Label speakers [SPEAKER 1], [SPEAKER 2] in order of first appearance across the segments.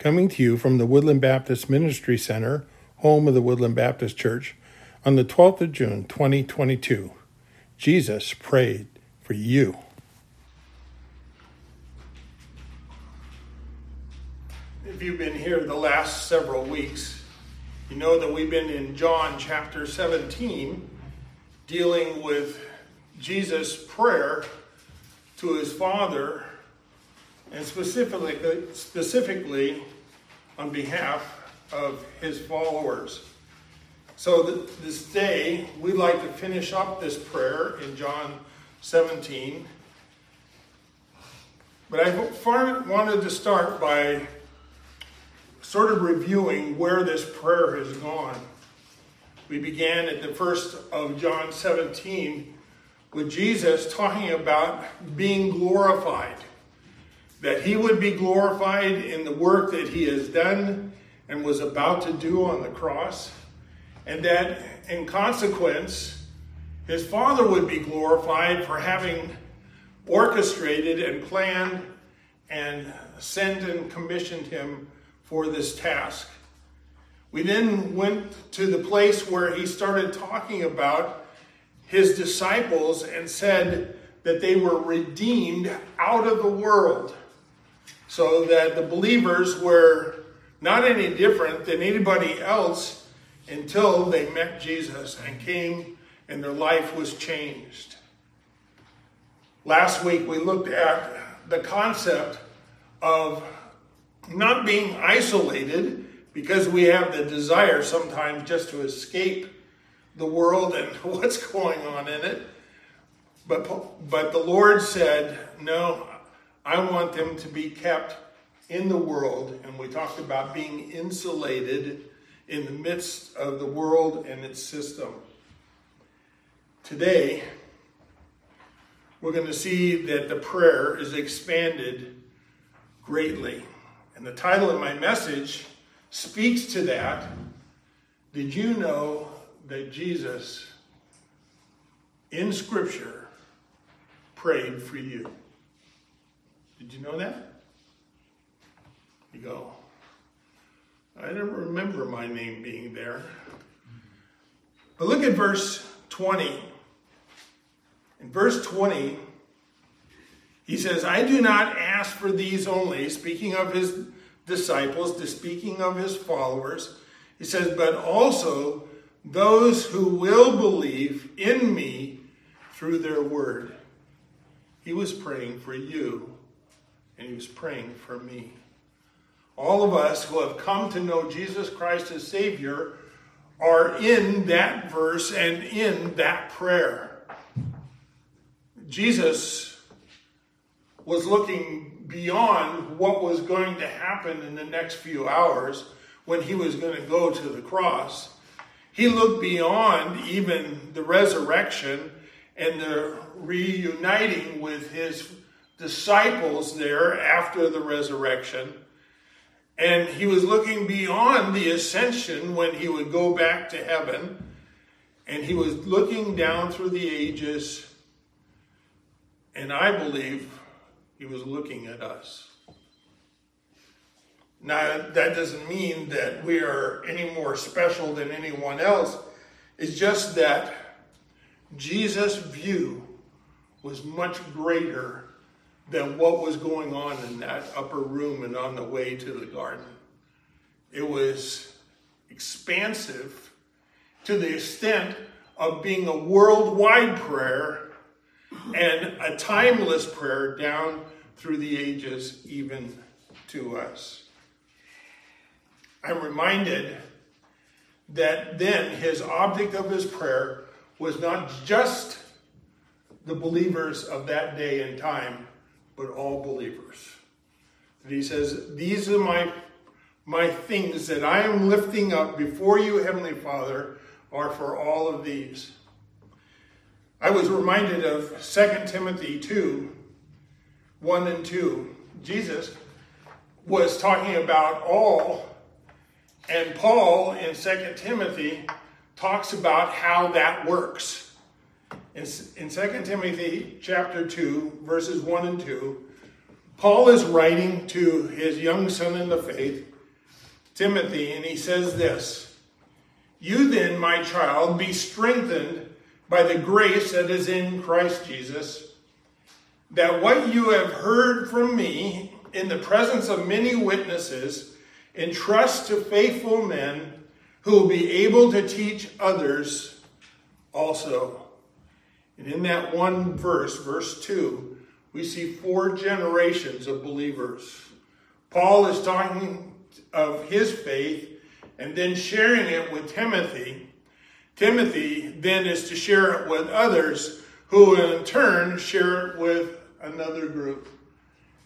[SPEAKER 1] coming to you from the Woodland Baptist Ministry Center, home of the Woodland Baptist Church, on the 12th of June, 2022. Jesus prayed for you. If you've been here the last several weeks, you know that we've been in John chapter 17 dealing with Jesus' prayer to his Father and specifically, specifically on behalf of his followers. So this day, we'd like to finish up this prayer in John 17. But I wanted to start by sort of reviewing where this prayer has gone. We began at the first of John 17 with Jesus talking about being glorified that he would be glorified in the work that he has done and was about to do on the cross, and that in consequence, his Father would be glorified for having orchestrated and planned and sent and commissioned him for this task. We then went to the place where he started talking about his disciples and said that they were redeemed out of the world so that the believers were not any different than anybody else until they met Jesus and came and their life was changed. Last week we looked at the concept of not being isolated because we have the desire sometimes just to escape the world and what's going on in it. But, but the Lord said, No, I want them to be kept in the world, and we talked about being insulated in the midst of the world and its system. Today, we're going to see that the prayer is expanded greatly. And the title of my message speaks to that. Did you know that Jesus in Scripture prayed for you? Did you know that? You go, I don't remember my name being there. But look at verse 20. In verse 20, he says, I do not ask for these only, speaking of his disciples, the speaking of his followers. He says, but also those who will believe in me through their word. He was praying for you and he was praying for me. All of us who have come to know Jesus Christ as Savior are in that verse and in that prayer. Jesus was looking beyond what was going to happen in the next few hours when he was going to go to the cross. He looked beyond even the resurrection and the reuniting with his disciples there after the resurrection. And he was looking beyond the ascension when he would go back to heaven. And he was looking down through the ages. And I believe he was looking at us. Now, that doesn't mean that we are any more special than anyone else. It's just that Jesus' view was much greater than what was going on in that upper room and on the way to the garden. It was expansive to the extent of being a worldwide prayer and a timeless prayer down through the ages, even to us. I'm reminded that then his object of his prayer was not just the believers of that day and time, but all believers. And he says, These are my, my things that I am lifting up before you, Heavenly Father, are for all of these. I was reminded of 2 Timothy 2 1 and 2. Jesus was talking about all, and Paul in 2 Timothy talks about how that works. In, in 2 Timothy chapter 2, verses 1 and 2, Paul is writing to his young son in the faith, Timothy, and he says this You then, my child, be strengthened by the grace that is in Christ Jesus, that what you have heard from me in the presence of many witnesses, entrust to faithful men who will be able to teach others also. And in that one verse, verse 2, we see four generations of believers. Paul is talking of his faith and then sharing it with Timothy. Timothy then is to share it with others who in turn share it with another group.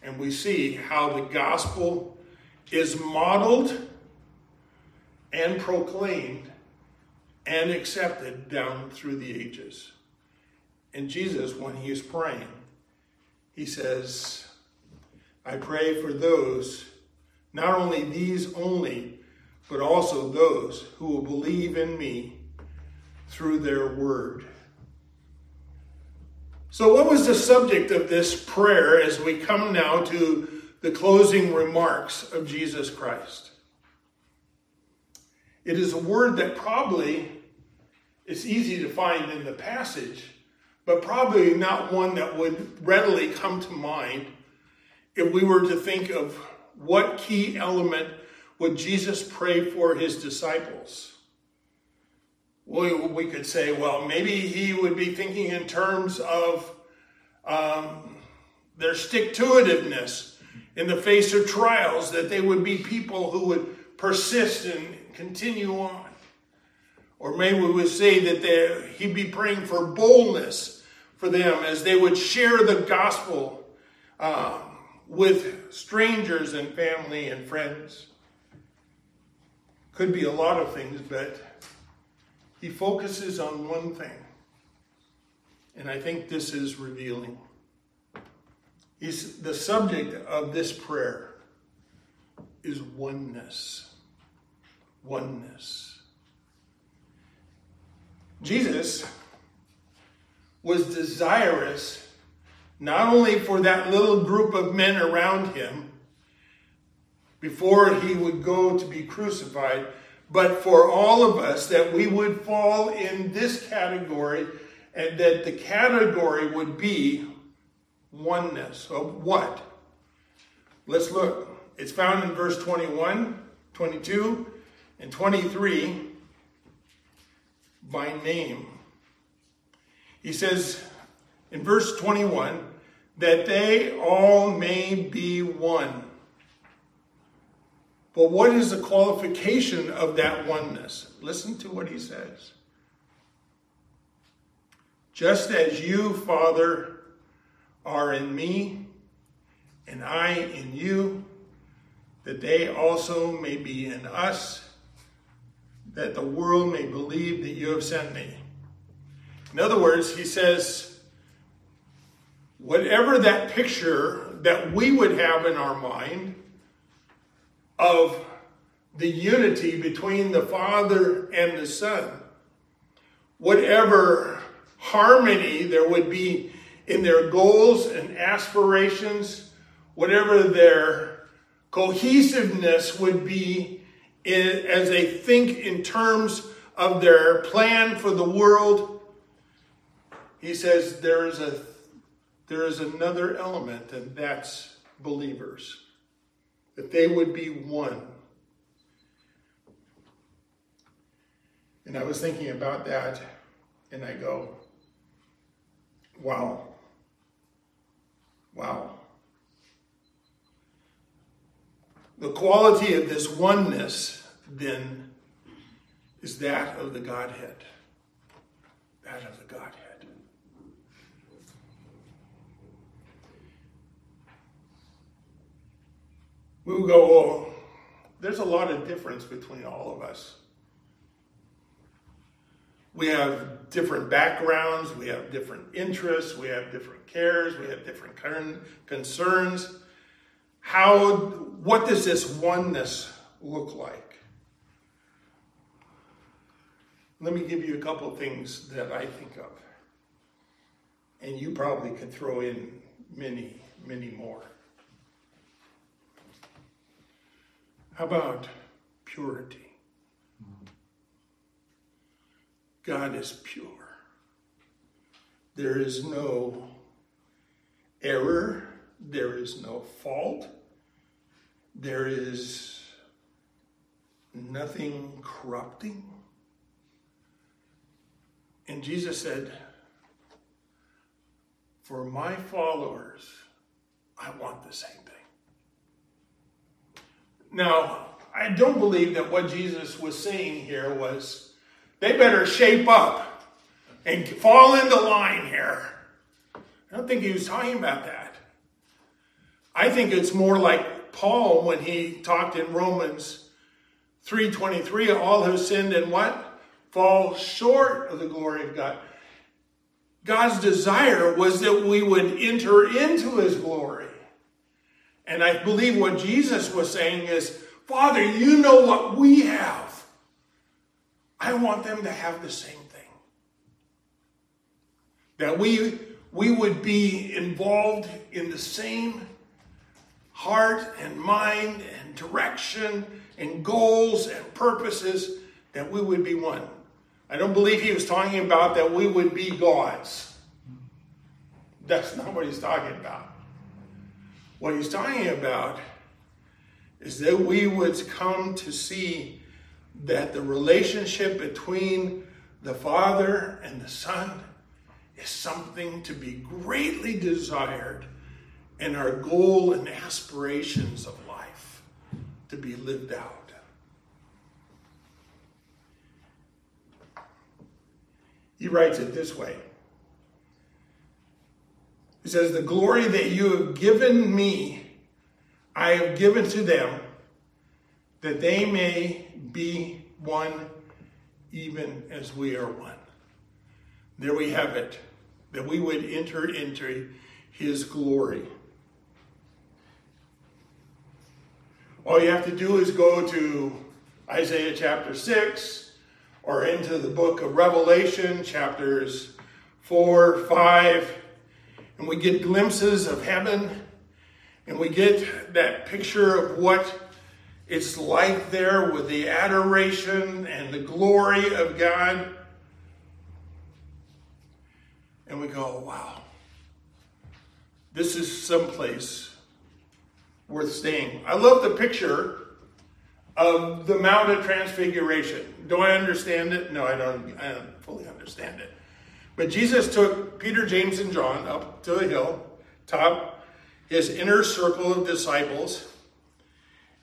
[SPEAKER 1] And we see how the gospel is modeled and proclaimed and accepted down through the ages. And Jesus, when he is praying, he says, I pray for those, not only these only, but also those who will believe in me through their word. So, what was the subject of this prayer as we come now to the closing remarks of Jesus Christ? It is a word that probably is easy to find in the passage, but probably not one that would readily come to mind if we were to think of what key element would Jesus pray for his disciples. Well, we could say, well, maybe he would be thinking in terms of um, their stick to itiveness in the face of trials, that they would be people who would persist and continue on. Or maybe we would say that he'd be praying for boldness for them as they would share the gospel um, with strangers and family and friends. Could be a lot of things, but he focuses on one thing. And I think this is revealing. He's, the subject of this prayer is oneness. Oneness. Jesus was desirous not only for that little group of men around him before he would go to be crucified, but for all of us that we would fall in this category and that the category would be oneness of what? Let's look. It's found in verse 21, 22, and 23 by name. He says in verse 21 that they all may be one. But what is the qualification of that oneness? Listen to what he says. Just as you, Father, are in me, and I in you, that they also may be in us, that the world may believe that you have sent me. In other words, he says, whatever that picture that we would have in our mind of the unity between the Father and the Son, whatever harmony there would be in their goals and aspirations, whatever their cohesiveness would be in, as they think in terms of their plan for the world he says there is a there is another element, and that's believers. That they would be one. And I was thinking about that, and I go, wow. Wow. The quality of this oneness, then, is that of the Godhead. That of the Godhead. We will go, oh, there's a lot of difference between all of us. We have different backgrounds, we have different interests, we have different cares, we have different concerns. How, what does this oneness look like? Let me give you a couple of things that I think of. And you probably could throw in many, many more. How about purity? God is pure. There is no error, there is no fault, there is nothing corrupting. And Jesus said, For my followers, I want the same. Now, I don't believe that what Jesus was saying here was they better shape up and fall into line here. I don't think he was talking about that. I think it's more like Paul when he talked in Romans 3:23 all who sinned and what? Fall short of the glory of God. God's desire was that we would enter into his glory. And I believe what Jesus was saying is, Father, you know what we have. I want them to have the same thing. That we, we would be involved in the same heart and mind and direction and goals and purposes, that we would be one. I don't believe he was talking about that we would be gods. That's not what he's talking about. What he's talking about is that we would come to see that the relationship between the Father and the Son is something to be greatly desired and our goal and aspirations of life to be lived out. He writes it this way He says, The glory that you have given me, I have given to them, that they may be one even as we are one. There we have it, that we would enter into his glory. All you have to do is go to Isaiah chapter 6 or into the book of Revelation, chapters 4, 5, and we get glimpses of heaven and we get that picture of what it's like there with the adoration and the glory of God. And we go, wow, this is someplace worth staying. I love the picture of the Mount of Transfiguration. Do I understand it? No, I don't, I don't fully understand it. But Jesus took Peter, James, and John up to the hill, top his inner circle of disciples,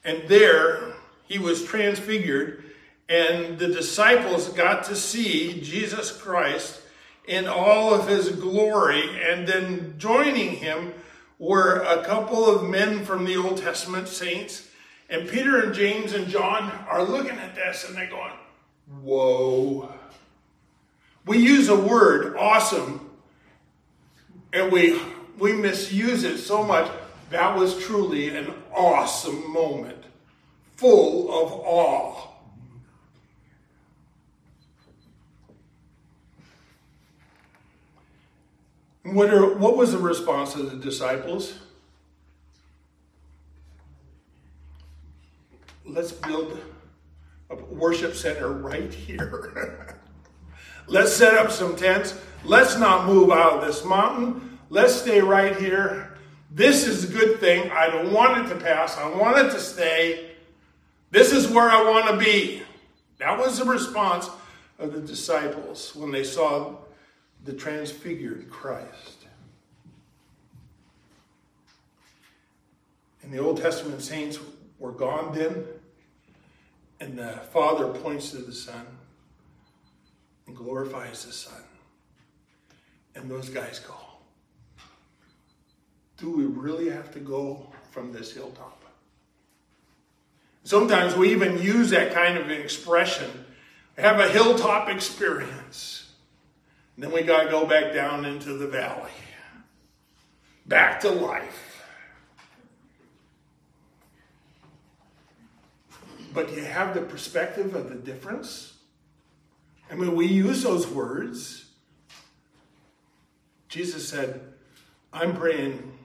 [SPEAKER 1] and there he was transfigured, and the disciples got to see Jesus Christ in all of his glory, and then joining him were a couple of men from the Old Testament saints. And Peter and James and John are looking at this and they're going, Whoa. We use a word, awesome, and we, we misuse it so much. That was truly an awesome moment, full of awe. What, are, what was the response of the disciples? Let's build a worship center right here. Let's set up some tents. Let's not move out of this mountain. Let's stay right here. This is a good thing. I don't want it to pass. I want it to stay. This is where I want to be. That was the response of the disciples when they saw the transfigured Christ. And the Old Testament saints were gone then, and the Father points to the Son and glorifies the Son. And those guys go, Do we really have to go from this hilltop? Sometimes we even use that kind of expression have a hilltop experience. And then we got to go back down into the valley, back to life. But you have the perspective of the difference. I mean, we use those words. Jesus said, I'm praying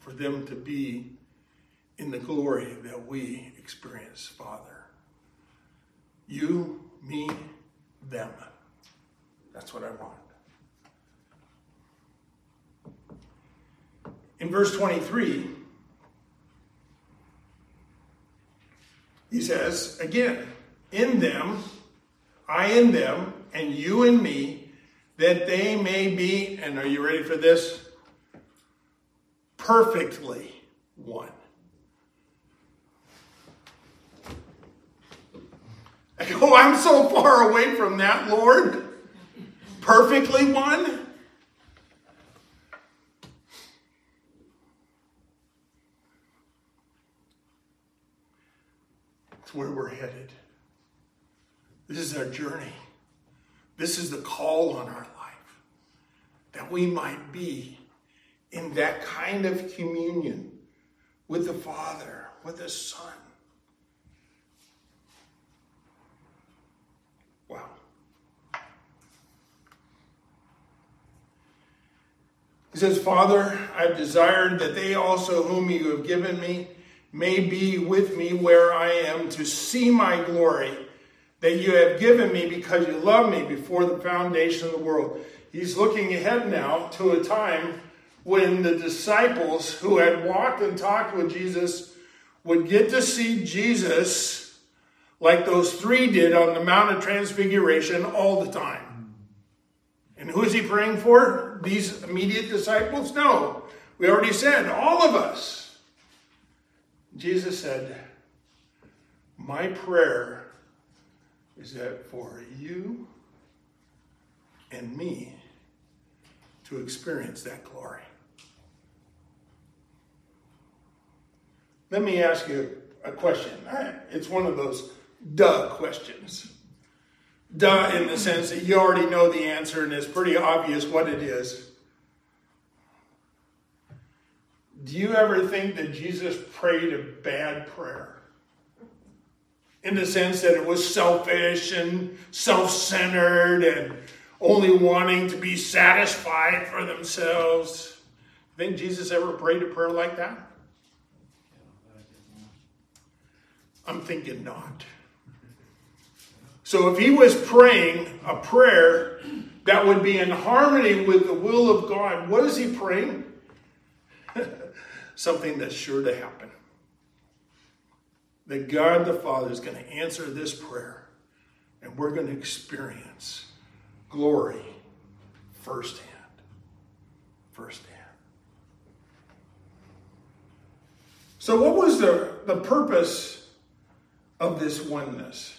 [SPEAKER 1] for them to be in the glory that we experience. Father. You, me, them. That's what I want. In verse 23, he says, again, in them, I in them, and you in me, that they may be, and are you ready for this? Perfectly one. I go, oh, I'm so far away from that, Lord. Perfectly one? It's where we're headed. This is our journey. This is the call on our life. That we might be in that kind of communion with the Father, with the Son. Wow. He says, Father, I've desired that they also, whom you have given me, may be with me where I am to see my glory that you have given me because you love me before the foundation of the world. He's looking ahead now to a time when the disciples who had walked and talked with Jesus would get to see Jesus like those three did on the Mount of Transfiguration all the time. And who is he praying for? These immediate disciples? No. We already said, all of us. Jesus said, My prayer is that for you and me to experience that glory. Let me ask you a question. It's one of those duh questions. Duh, in the sense that you already know the answer and it's pretty obvious what it is. Do you ever think that Jesus prayed a bad prayer? In the sense that it was selfish and self centered and only wanting to be satisfied for themselves. I Think Jesus ever prayed a prayer like that? I'm thinking not. So if he was praying a prayer that would be in harmony with the will of God, what is he praying? Something that's sure to happen. That God the Father is going to answer this prayer, and we're going to experience glory firsthand. Firsthand. So, what was the, the purpose of this oneness?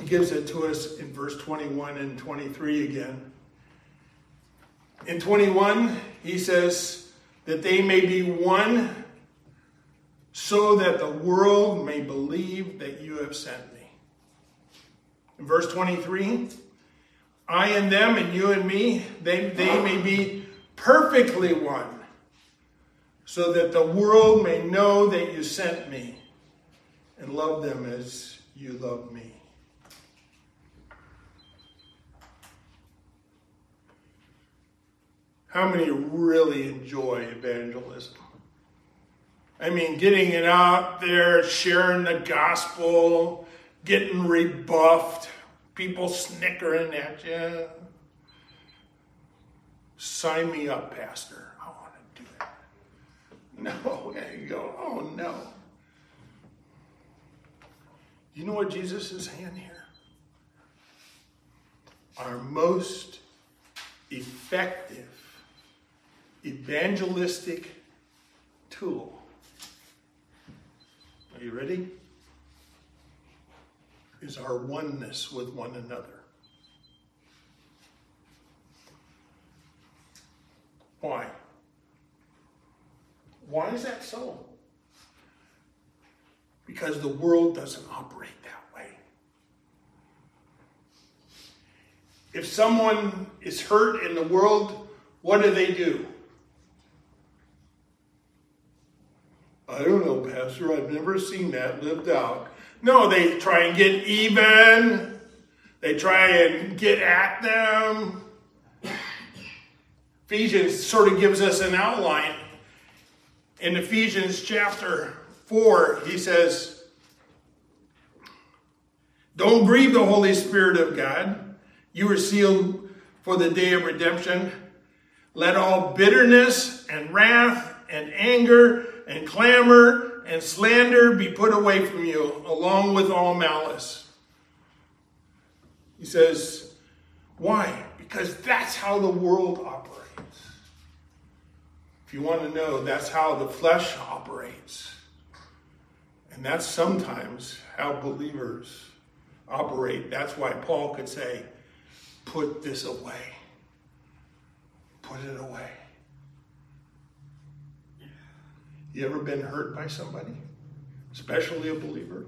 [SPEAKER 1] He gives it to us in verse 21 and 23 again. In 21, he says that they may be one so that the world may believe that you have sent me. In verse 23, I and them and you and me, they, they may be perfectly one, so that the world may know that you sent me and love them as you love me. How many really enjoy evangelism? I mean, getting it out there, sharing the gospel, getting rebuffed, people snickering at you. Sign me up, Pastor. I want to do it. No, and you go. Oh, no. You know what Jesus is saying here? Our most effective evangelistic tool. Are you ready? Is our oneness with one another. Why? Why is that so? Because the world doesn't operate that way. If someone is hurt in the world, what do they do? I don't know, Pastor. I've never seen that lived out. No, they try and get even. They try and get at them. Ephesians sort of gives us an outline. In Ephesians chapter 4, he says, Don't grieve the Holy Spirit of God. You were sealed for the day of redemption. Let all bitterness and wrath and anger and clamor and slander be put away from you, along with all malice. He says, Why? Because that's how the world operates. If you want to know, that's how the flesh operates. And that's sometimes how believers operate. That's why Paul could say, Put this away. Put it away. You ever been hurt by somebody, especially a believer?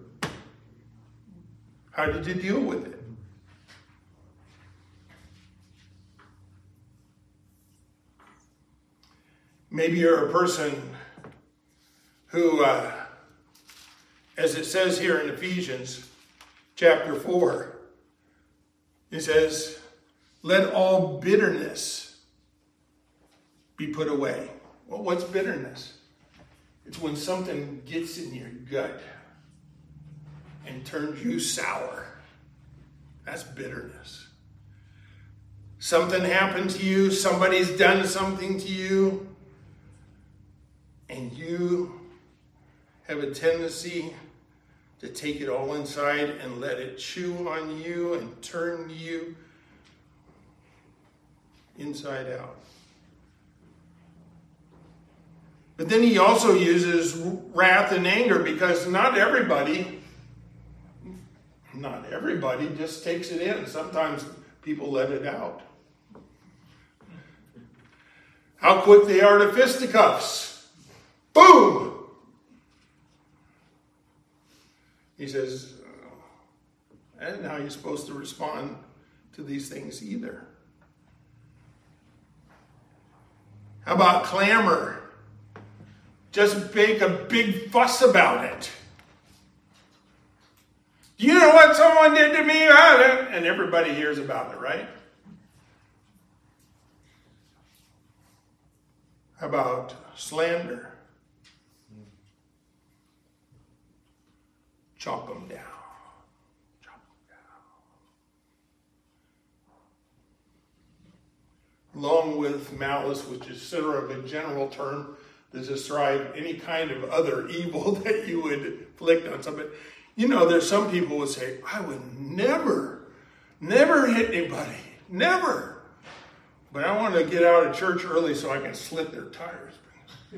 [SPEAKER 1] How did you deal with it? Maybe you're a person who, uh, as it says here in Ephesians chapter 4, it says, Let all bitterness be put away. Well, what's bitterness? It's when something gets in your gut and turns you sour. That's bitterness. Something happened to you, somebody's done something to you, and you have a tendency to take it all inside and let it chew on you and turn you inside out. But then he also uses wrath and anger because not everybody, not everybody just takes it in. Sometimes people let it out. How quick they are to fisticuffs. Boom! He says, oh, and how you're supposed to respond to these things either. How about clamor? Just make a big fuss about it. Do you know what someone did to me? And everybody hears about it, right? About slander? Chop them down. Chop them down. Along with malice, which is sort of a general term to describe any kind of other evil that you would inflict on somebody. You know, there's some people would say, I would never, never hit anybody. Never. But I want to get out of church early so I can slit their tires.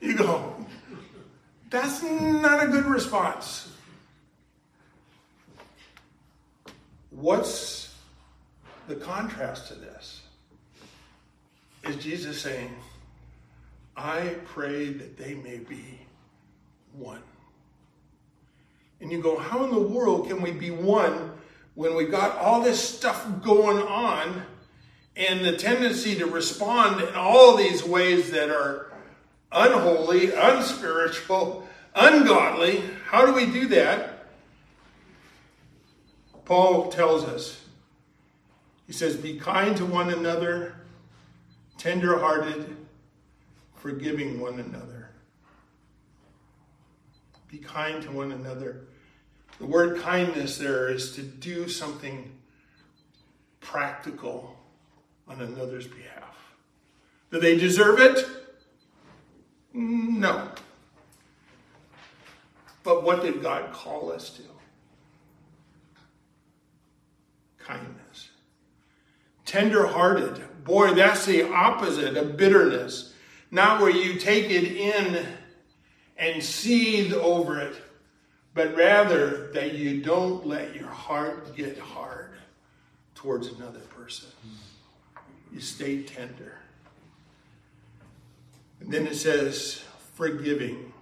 [SPEAKER 1] you go, that's not a good response. What's the contrast to this? Is Jesus saying, I pray that they may be one. And you go, how in the world can we be one when we got all this stuff going on and the tendency to respond in all these ways that are unholy, unspiritual, ungodly? How do we do that? Paul tells us, he says, Be kind to one another tenderhearted, forgiving one another. Be kind to one another. The word kindness there is to do something practical on another's behalf. Do they deserve it? No. But what did God call us to? Kindness. Tenderhearted Boy, that's the opposite of bitterness. Not where you take it in and seethe over it, but rather that you don't let your heart get hard towards another person. You stay tender. And then it says, forgiving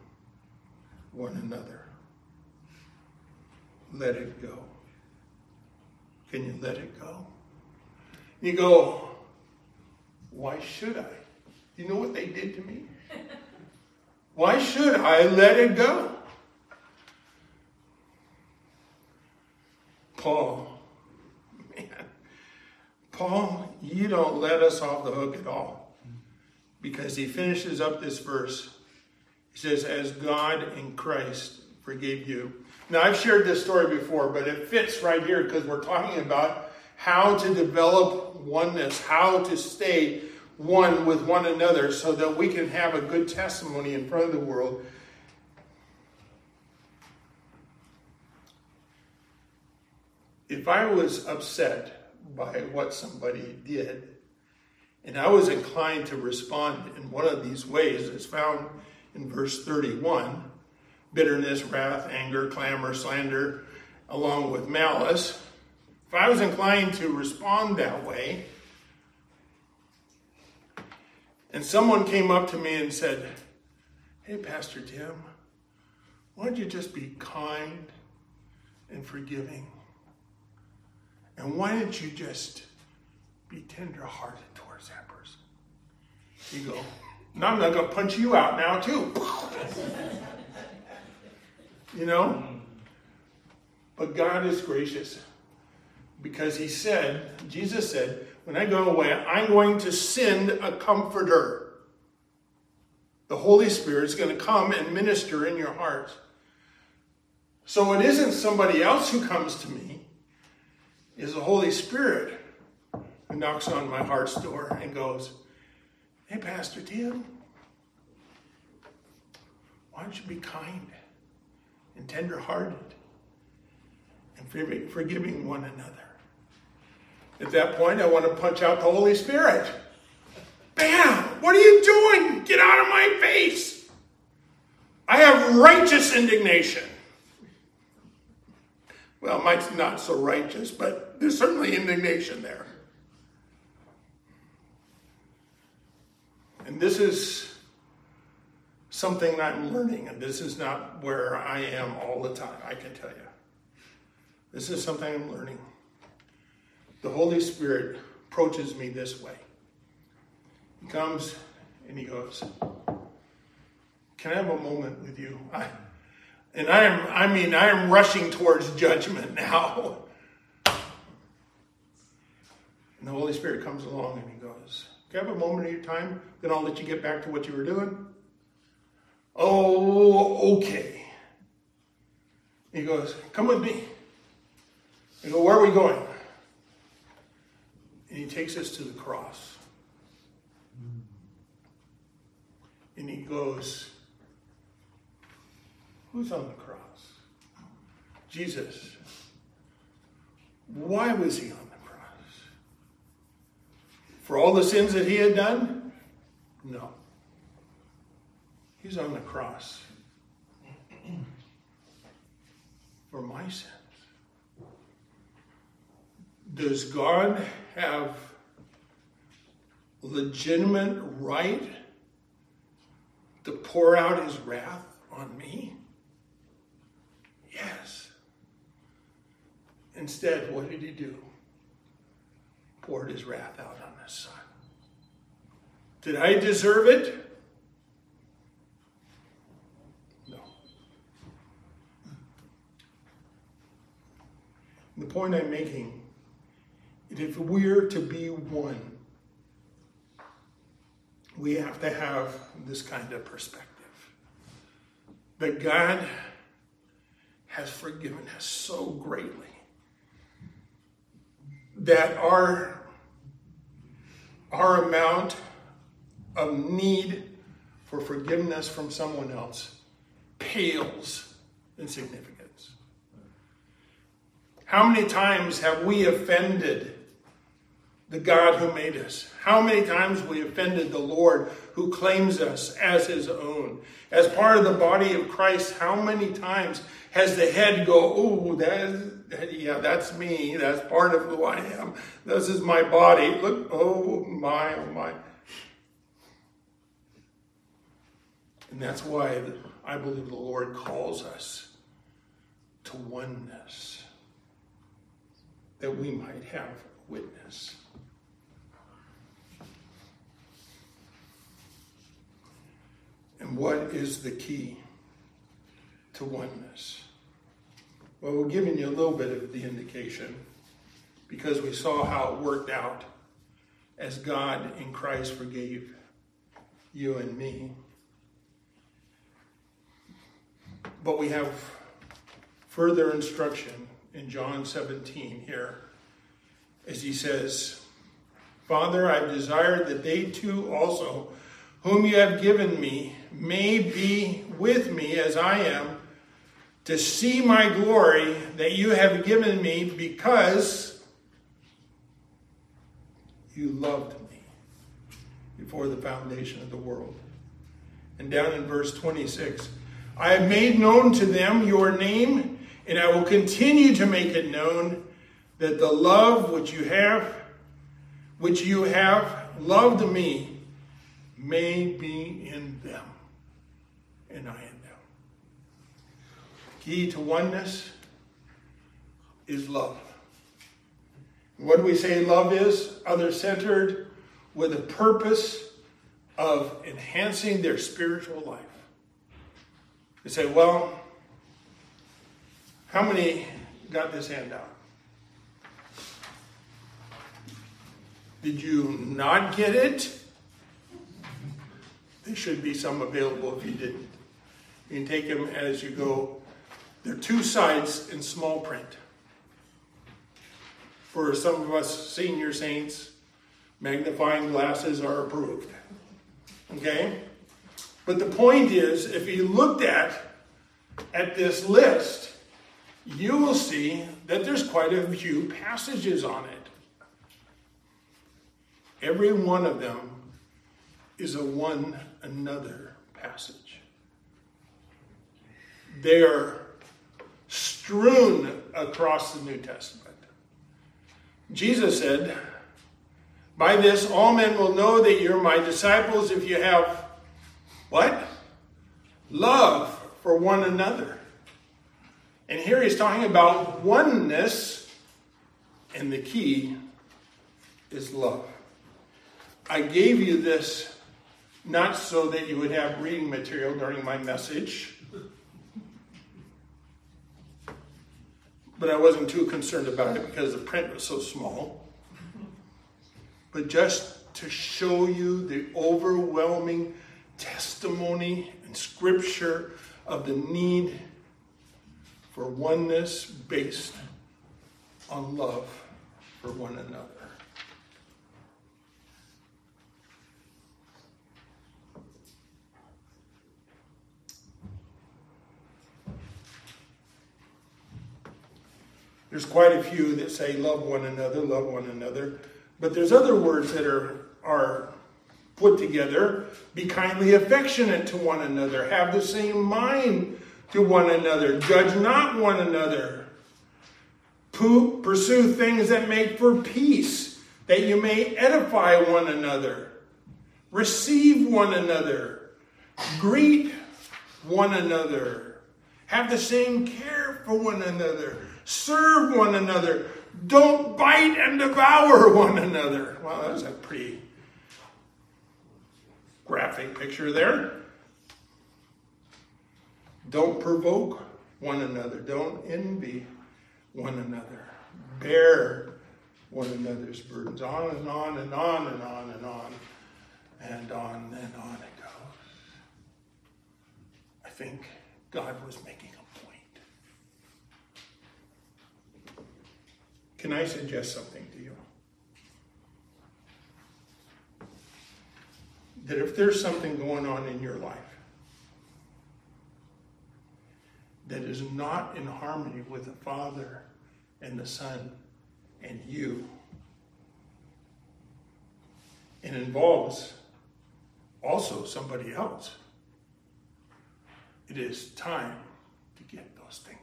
[SPEAKER 1] one another. Let it go. Can you let it go? You go, why should I? You know what they did to me? Why should I let it go? Paul, man, Paul, you don't let us off the hook at all. Because he finishes up this verse. He says, As God in Christ forgave you. Now, I've shared this story before, but it fits right here because we're talking about how to develop oneness, how to stay one with one another so that we can have a good testimony in front of the world. If I was upset by what somebody did, and I was inclined to respond in one of these ways, as found in verse 31 bitterness, wrath, anger, clamor, slander, along with malice. If I was inclined to respond that way, and someone came up to me and said, Hey, Pastor Tim, why don't you just be kind and forgiving? And why don't you just be tenderhearted towards that person? You go, no, I'm not going to punch you out now, too. you know? But God is gracious because He said, Jesus said, when I go away, I'm going to send a comforter. The Holy Spirit is going to come and minister in your heart. So it isn't somebody else who comes to me, it's the Holy Spirit who knocks on my heart's door and goes, Hey, Pastor Tim, why don't you be kind and tenderhearted and forgiving one another? At that point, I want to punch out the Holy Spirit. Bam! What are you doing? Get out of my face! I have righteous indignation. Well, mine's not so righteous, but there's certainly indignation there. And this is something I'm learning, and this is not where I am all the time, I can tell you. This is something I'm learning the Holy Spirit approaches me this way. He comes and he goes, Can I have a moment with you? I, and I am, I mean, I am rushing towards judgment now. And the Holy Spirit comes along and he goes, Can I have a moment of your time? Then I'll let you get back to what you were doing. Oh, okay. He goes, Come with me. I go, Where are we going? And he takes us to the cross. And he goes, Who's on the cross? Jesus. Why was he on the cross? For all the sins that he had done? No. He's on the cross for my sins. Does God have legitimate right to pour out his wrath on me? Yes. Instead, what did he do? Poured his wrath out on his son. Did I deserve it? No. The point I'm making if we're to be one, we have to have this kind of perspective. That God has forgiven us so greatly that our, our amount of need for forgiveness from someone else pales in significance. How many times have we offended the God who made us. How many times we offended the Lord who claims us as his own. As part of the body of Christ, how many times has the head go, oh, that, yeah, that's me. That's part of who I am. This is my body. Look, oh my, oh my. And that's why I believe the Lord calls us to oneness, that we might have witness. And what is the key to oneness? Well, we're giving you a little bit of the indication because we saw how it worked out as God in Christ forgave you and me. But we have further instruction in John 17 here as he says, Father, I desire that they too also, whom you have given me, may be with me as I am, to see my glory that you have given me because you loved me before the foundation of the world. And down in verse 26, I have made known to them your name, and I will continue to make it known that the love which you have, which you have loved me, may be in them, and I in them. Key to oneness is love. What do we say love is? Other centered with a purpose of enhancing their spiritual life. You say, well, how many got this handout? Did you not get it? There should be some available if you didn't. You can take them as you go. There are two sides in small print. For some of us senior saints, magnifying glasses are approved. Okay? But the point is, if you looked at, at this list, you will see that there's quite a few passages on it. Every one of them is a one another passage. They are strewn across the New Testament. Jesus said, By this all men will know that you're my disciples if you have what? Love for one another. And here he's talking about oneness, and the key is love. I gave you this not so that you would have reading material during my message, but I wasn't too concerned about it because the print was so small. But just to show you the overwhelming testimony and scripture of the need for oneness based on love for one another. There's quite a few that say love one another, love one another. But there's other words that are, are put together. Be kindly affectionate to one another. Have the same mind to one another. Judge not one another. Pursue things that make for peace, that you may edify one another. Receive one another. Greet one another. Have the same care for one another serve one another, don't bite and devour one another. Well, that's a pretty graphic picture there. Don't provoke one another, don't envy one another, bear one another's burdens. On and on and on and on and on and on and on it goes. I think God was making Can I suggest something to you? That if there's something going on in your life that is not in harmony with the Father and the Son and you, and involves also somebody else, it is time to get those things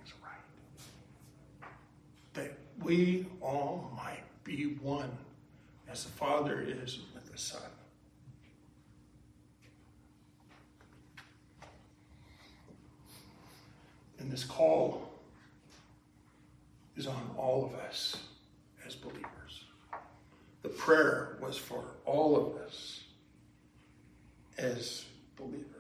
[SPEAKER 1] we all might be one as the Father is with the Son. And this call is on all of us as believers. The prayer was for all of us as believers.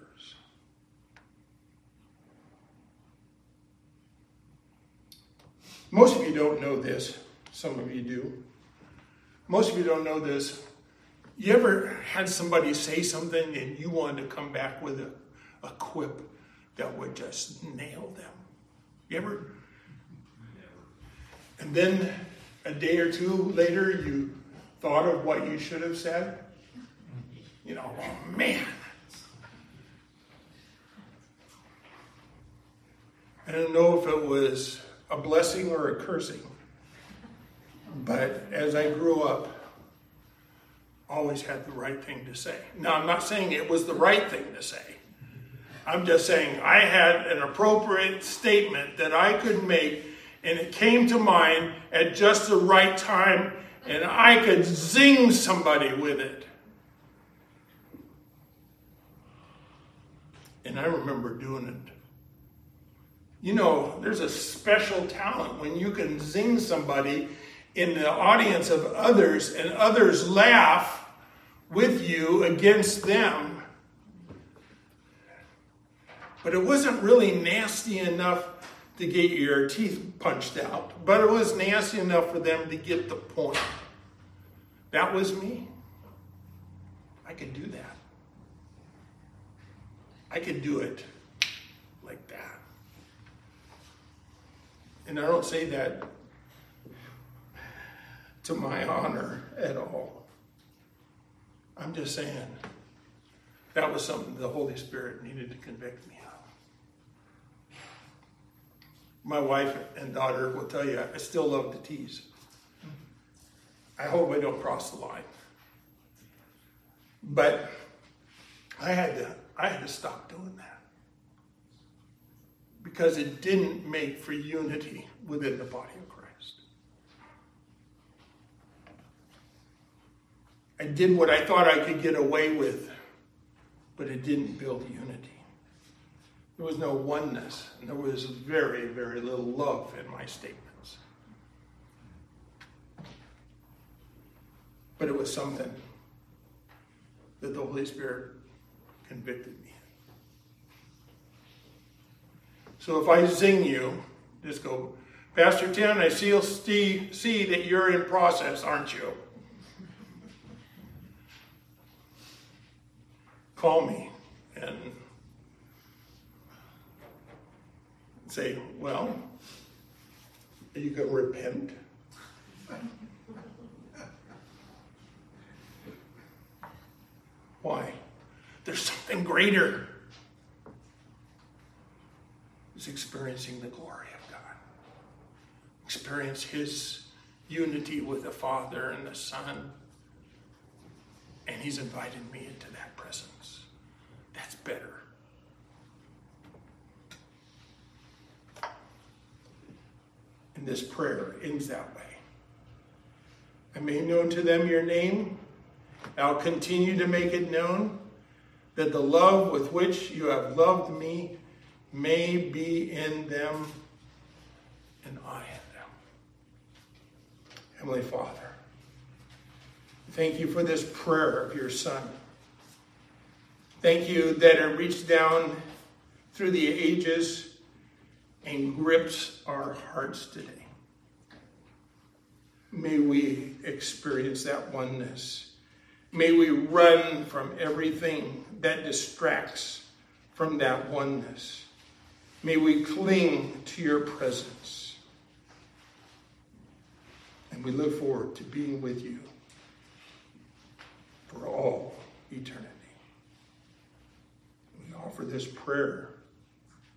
[SPEAKER 1] Most of you don't know this, Some of you do. Most of you don't know this. You ever had somebody say something and you wanted to come back with a, a quip that would just nail them? You ever? And then a day or two later, you thought of what you should have said? You know, oh man. I don't know if it was a blessing or a cursing, but as I grew up, always had the right thing to say. Now, I'm not saying it was the right thing to say. I'm just saying I had an appropriate statement that I could make, and it came to mind at just the right time, and I could zing somebody with it. And I remember doing it. You know, there's a special talent when you can zing somebody in the audience of others and others laugh with you against them. But it wasn't really nasty enough to get your teeth punched out, but it was nasty enough for them to get the point. That was me. I could do that. I could do it like that. And I don't say that to my honor at all. I'm just saying that was something the Holy Spirit needed to convict me of. My wife and daughter will tell you I still love to tease. I hope I don't cross the line. But I had to I had to stop doing that. Because it didn't make for unity within the body of Christ. I did what I thought I could get away with, but it didn't build unity. There was no oneness, and there was very, very little love in my statements. But it was something that the Holy Spirit convicted me. So if I zing you, just go, Pastor Tim, I see, see that you're in process, aren't you? Call me and say, well, you can repent. Why? There's something greater. Is experiencing the glory of God. Experience His unity with the Father and the Son. And He's invited me into that presence. That's better. And this prayer ends that way. I made known to them your name. I'll continue to make it known that the love with which you have loved me may be in them and I in them. Heavenly Father, thank you for this prayer of your Son. Thank you that it reached down through the ages and grips our hearts today. May we experience that oneness. May we run from everything that distracts from that oneness. May we cling to your presence. And we look forward to being with you for all eternity. We offer this prayer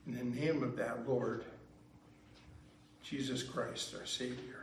[SPEAKER 1] in the name of that Lord, Jesus Christ, our Savior.